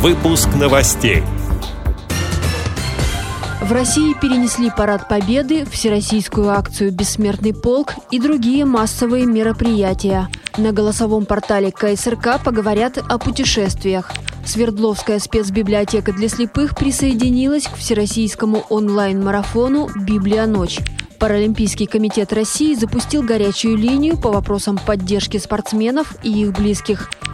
Выпуск новостей. В России перенесли Парад Победы, Всероссийскую акцию «Бессмертный полк» и другие массовые мероприятия. На голосовом портале КСРК поговорят о путешествиях. Свердловская спецбиблиотека для слепых присоединилась к всероссийскому онлайн-марафону «Библия ночь». Паралимпийский комитет России запустил горячую линию по вопросам поддержки спортсменов и их близких.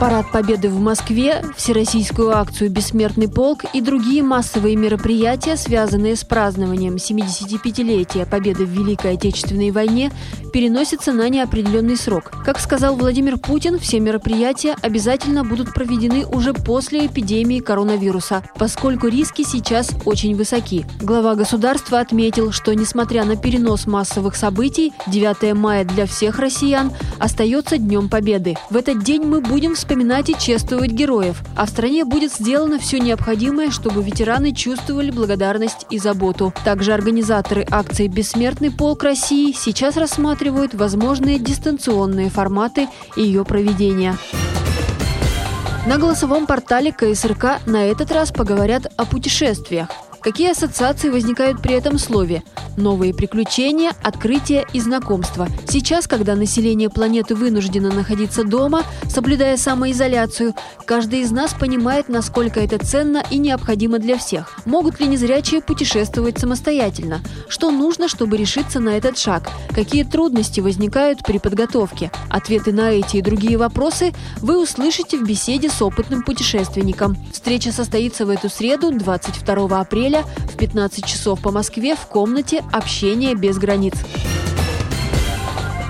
Парад Победы в Москве, Всероссийскую акцию «Бессмертный полк» и другие массовые мероприятия, связанные с празднованием 75-летия Победы в Великой Отечественной войне, переносятся на неопределенный срок. Как сказал Владимир Путин, все мероприятия обязательно будут проведены уже после эпидемии коронавируса, поскольку риски сейчас очень высоки. Глава государства отметил, что несмотря на перенос массовых событий, 9 мая для всех россиян остается Днем Победы. В этот день мы будем вспоминать вспоминать и чествовать героев, а в стране будет сделано все необходимое, чтобы ветераны чувствовали благодарность и заботу. Также организаторы акции «Бессмертный полк России» сейчас рассматривают возможные дистанционные форматы ее проведения. На голосовом портале КСРК на этот раз поговорят о путешествиях. Какие ассоциации возникают при этом слове? Новые приключения, открытия и знакомства. Сейчас, когда население планеты вынуждено находиться дома, соблюдая самоизоляцию, каждый из нас понимает, насколько это ценно и необходимо для всех. Могут ли незрячие путешествовать самостоятельно? Что нужно, чтобы решиться на этот шаг? Какие трудности возникают при подготовке? Ответы на эти и другие вопросы вы услышите в беседе с опытным путешественником. Встреча состоится в эту среду, 22 апреля апреля в 15 часов по Москве в комнате «Общение без границ».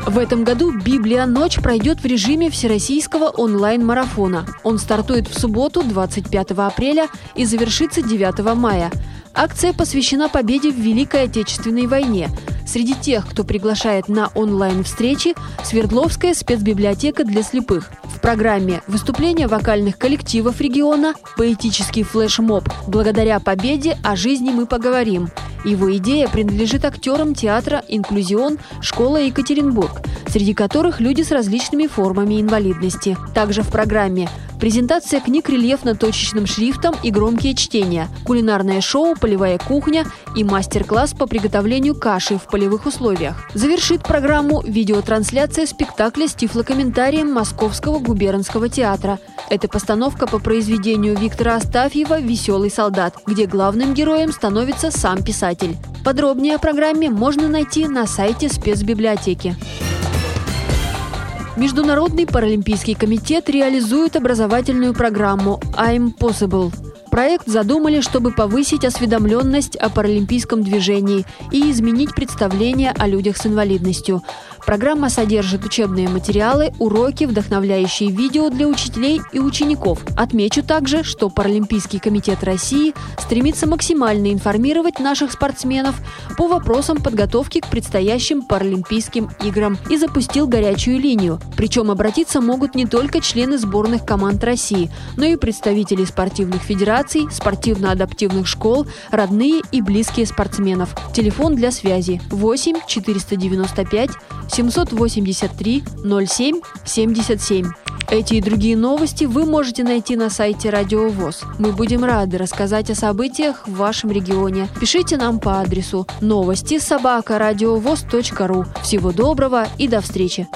В этом году «Библия. Ночь» пройдет в режиме всероссийского онлайн-марафона. Он стартует в субботу, 25 апреля, и завершится 9 мая. Акция посвящена победе в Великой Отечественной войне. Среди тех, кто приглашает на онлайн-встречи, Свердловская спецбиблиотека для слепых. В программе выступления вокальных коллективов региона, поэтический флешмоб «Благодаря победе о жизни мы поговорим». Его идея принадлежит актерам театра «Инклюзион» школа Екатеринбург, среди которых люди с различными формами инвалидности. Также в программе Презентация книг рельефно-точечным шрифтом и громкие чтения, кулинарное шоу, полевая кухня и мастер-класс по приготовлению каши в полевых условиях. Завершит программу видеотрансляция спектакля с тифлокомментарием Московского губернского театра. Это постановка по произведению Виктора Астафьева «Веселый солдат», где главным героем становится сам писатель. Подробнее о программе можно найти на сайте спецбиблиотеки. Международный паралимпийский комитет реализует образовательную программу «I'm Possible». Проект задумали, чтобы повысить осведомленность о паралимпийском движении и изменить представление о людях с инвалидностью. Программа содержит учебные материалы, уроки, вдохновляющие видео для учителей и учеников. Отмечу также, что Паралимпийский комитет России стремится максимально информировать наших спортсменов по вопросам подготовки к предстоящим Паралимпийским играм и запустил горячую линию. Причем обратиться могут не только члены сборных команд России, но и представители спортивных федераций, спортивно-адаптивных школ, родные и близкие спортсменов. Телефон для связи 8 495 783 07 77. Эти и другие новости вы можете найти на сайте Радио ВОЗ. Мы будем рады рассказать о событиях в вашем регионе. Пишите нам по адресу новости собака ру. Всего доброго и до встречи!